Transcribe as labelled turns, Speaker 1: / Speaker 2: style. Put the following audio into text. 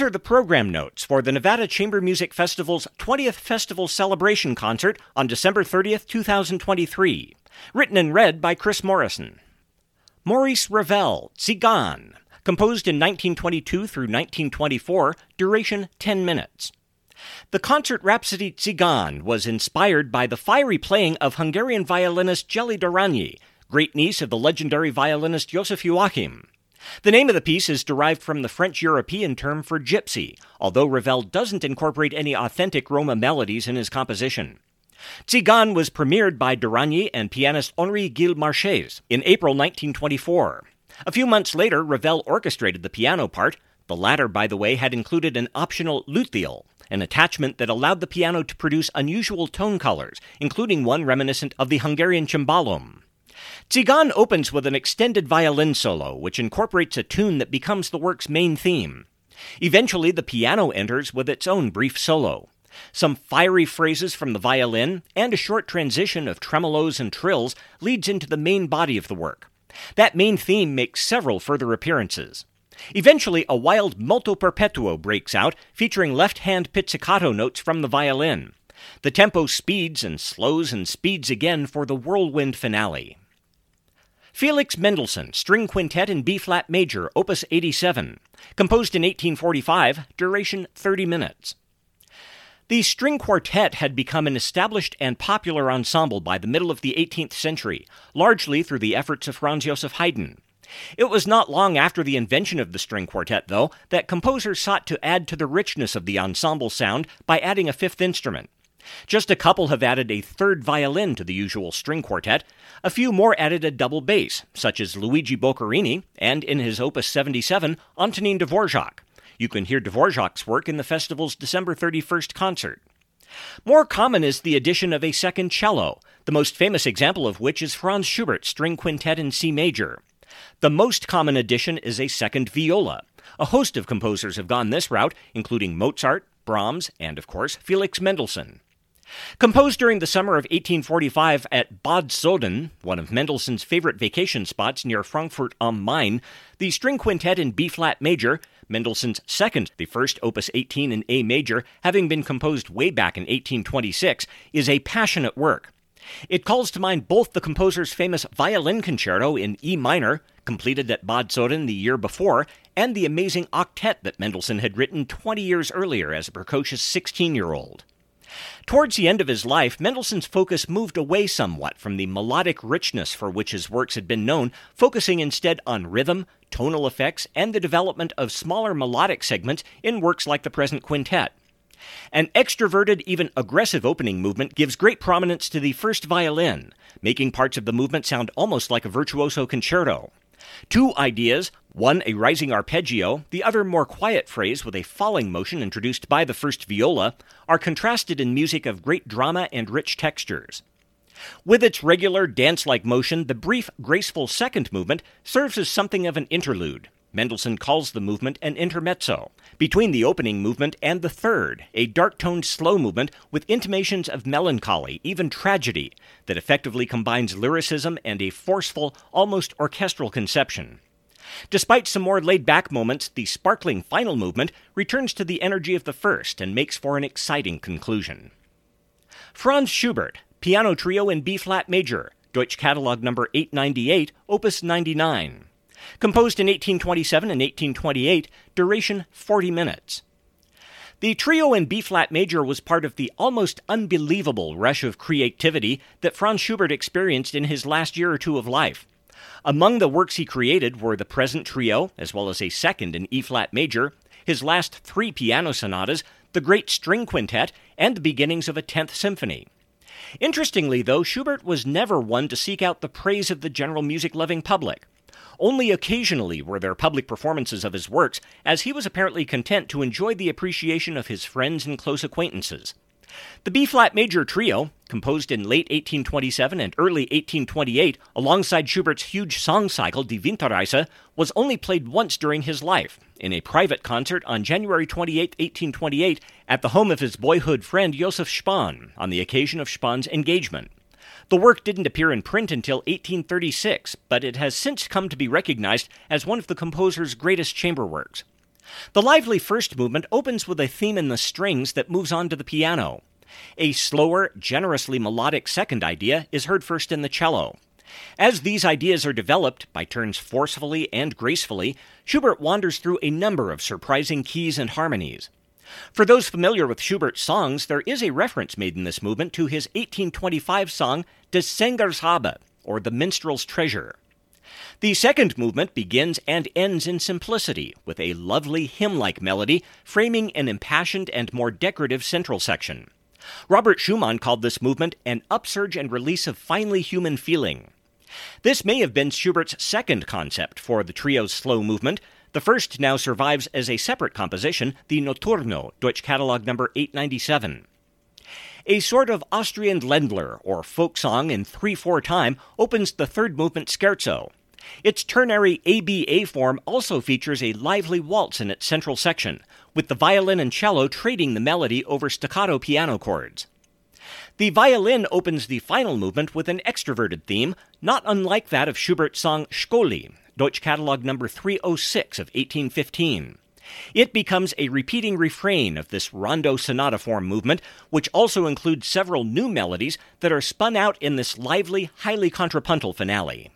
Speaker 1: These are the program notes for the Nevada Chamber Music Festival's 20th Festival Celebration Concert on December 30th, 2023. Written and read by Chris Morrison. Maurice Ravel, Tzigane, composed in 1922 through 1924, duration 10 minutes. The concert Rhapsody Tzigane was inspired by the fiery playing of Hungarian violinist Jelly d'Arányi, great niece of the legendary violinist Joseph Joachim. The name of the piece is derived from the French European term for gypsy, although Ravel doesn't incorporate any authentic Roma melodies in his composition. Tzigane was premiered by d'Arányi and pianist Henri Gil-Marchex in April 1924. A few months later, Ravel orchestrated the piano part. The latter, by the way, had included an optional luthéal, an attachment that allowed the piano to produce unusual tone colors, including one reminiscent of the Hungarian cimbalom. Tzigane opens with an extended violin solo, which incorporates a tune that becomes the work's main theme. Eventually, the piano enters with its own brief solo. Some fiery phrases from the violin and a short transition of tremolos and trills leads into the main body of the work. That main theme makes several further appearances. Eventually, a wild moto perpetuo breaks out, featuring left hand pizzicato notes from the violin. The tempo speeds and slows and speeds again for the whirlwind finale. Felix Mendelssohn, String Quintet in B flat major, Opus 87, composed in 1845, duration 30 minutes. The string quartet had become an established and popular ensemble by the middle of the 18th century, largely through the efforts of Franz Joseph Haydn. It was not long after the invention of the string quartet, though, that composers sought to add to the richness of the ensemble sound by adding a fifth instrument. Just a couple have added a third violin to the usual string quartet. A few more added a double bass, such as Luigi Boccherini and, in his Opus 77, Antonin Dvorak. You can hear Dvorak's work in the festival's December 31st concert. More common is the addition of a second cello, the most famous example of which is Franz Schubert's String Quintet in C major. The most common addition is a second viola. A host of composers have gone this route, including Mozart, Brahms, and, of course, Felix Mendelssohn. Composed during the summer of 1845 at Bad Soden, one of Mendelssohn's favorite vacation spots near Frankfurt am Main, the string quintet in B flat major, Mendelssohn's second, the first opus 18 in A major, having been composed way back in 1826, is a passionate work. It calls to mind both the composer's famous violin concerto in E minor, completed at Bad Soden the year before, and the amazing octet that Mendelssohn had written 20 years earlier as a precocious 16 year old. Towards the end of his life, Mendelssohn's focus moved away somewhat from the melodic richness for which his works had been known, focusing instead on rhythm, tonal effects, and the development of smaller melodic segments in works like the present quintet. An extroverted, even aggressive opening movement gives great prominence to the first violin, making parts of the movement sound almost like a virtuoso concerto. Two ideas, one a rising arpeggio, the other more quiet phrase with a falling motion introduced by the first viola, are contrasted in music of great drama and rich textures. With its regular dance like motion, the brief, graceful second movement serves as something of an interlude. Mendelssohn calls the movement an intermezzo, between the opening movement and the third, a dark toned slow movement with intimations of melancholy, even tragedy, that effectively combines lyricism and a forceful, almost orchestral conception. Despite some more laid back moments, the sparkling final movement returns to the energy of the first and makes for an exciting conclusion. Franz Schubert, Piano Trio in B flat major, Deutsch Catalog number 898, Opus 99. Composed in 1827 and 1828, duration 40 minutes. The trio in B flat major was part of the almost unbelievable rush of creativity that Franz Schubert experienced in his last year or two of life. Among the works he created were the present trio, as well as a second in E flat major, his last three piano sonatas, the great string quintet, and the beginnings of a tenth symphony. Interestingly, though, Schubert was never one to seek out the praise of the general music loving public. Only occasionally were there public performances of his works, as he was apparently content to enjoy the appreciation of his friends and close acquaintances. The B flat major trio, composed in late 1827 and early 1828 alongside Schubert's huge song cycle Die Winterreise, was only played once during his life, in a private concert on January 28, 1828, at the home of his boyhood friend Josef Spaun, on the occasion of Spaun's engagement. The work didn't appear in print until 1836, but it has since come to be recognized as one of the composer's greatest chamber works. The lively first movement opens with a theme in the strings that moves on to the piano. A slower, generously melodic second idea is heard first in the cello. As these ideas are developed, by turns forcefully and gracefully, Schubert wanders through a number of surprising keys and harmonies. For those familiar with Schubert's songs, there is a reference made in this movement to his 1825 song Des Sängers Habe, or The Minstrel's Treasure. The second movement begins and ends in simplicity, with a lovely hymn like melody framing an impassioned and more decorative central section. Robert Schumann called this movement an upsurge and release of finely human feeling. This may have been Schubert's second concept for the trio's slow movement. The first now survives as a separate composition, the Notturno, Deutsch Catalog number 897. A sort of Austrian Ländler, or folk song in 3 4 time, opens the third movement scherzo. Its ternary ABA form also features a lively waltz in its central section, with the violin and cello trading the melody over staccato piano chords. The violin opens the final movement with an extroverted theme, not unlike that of Schubert's song Skolie, Deutsch Catalog number 306 of 1815. It becomes a repeating refrain of this rondo sonata form movement, which also includes several new melodies that are spun out in this lively, highly contrapuntal finale.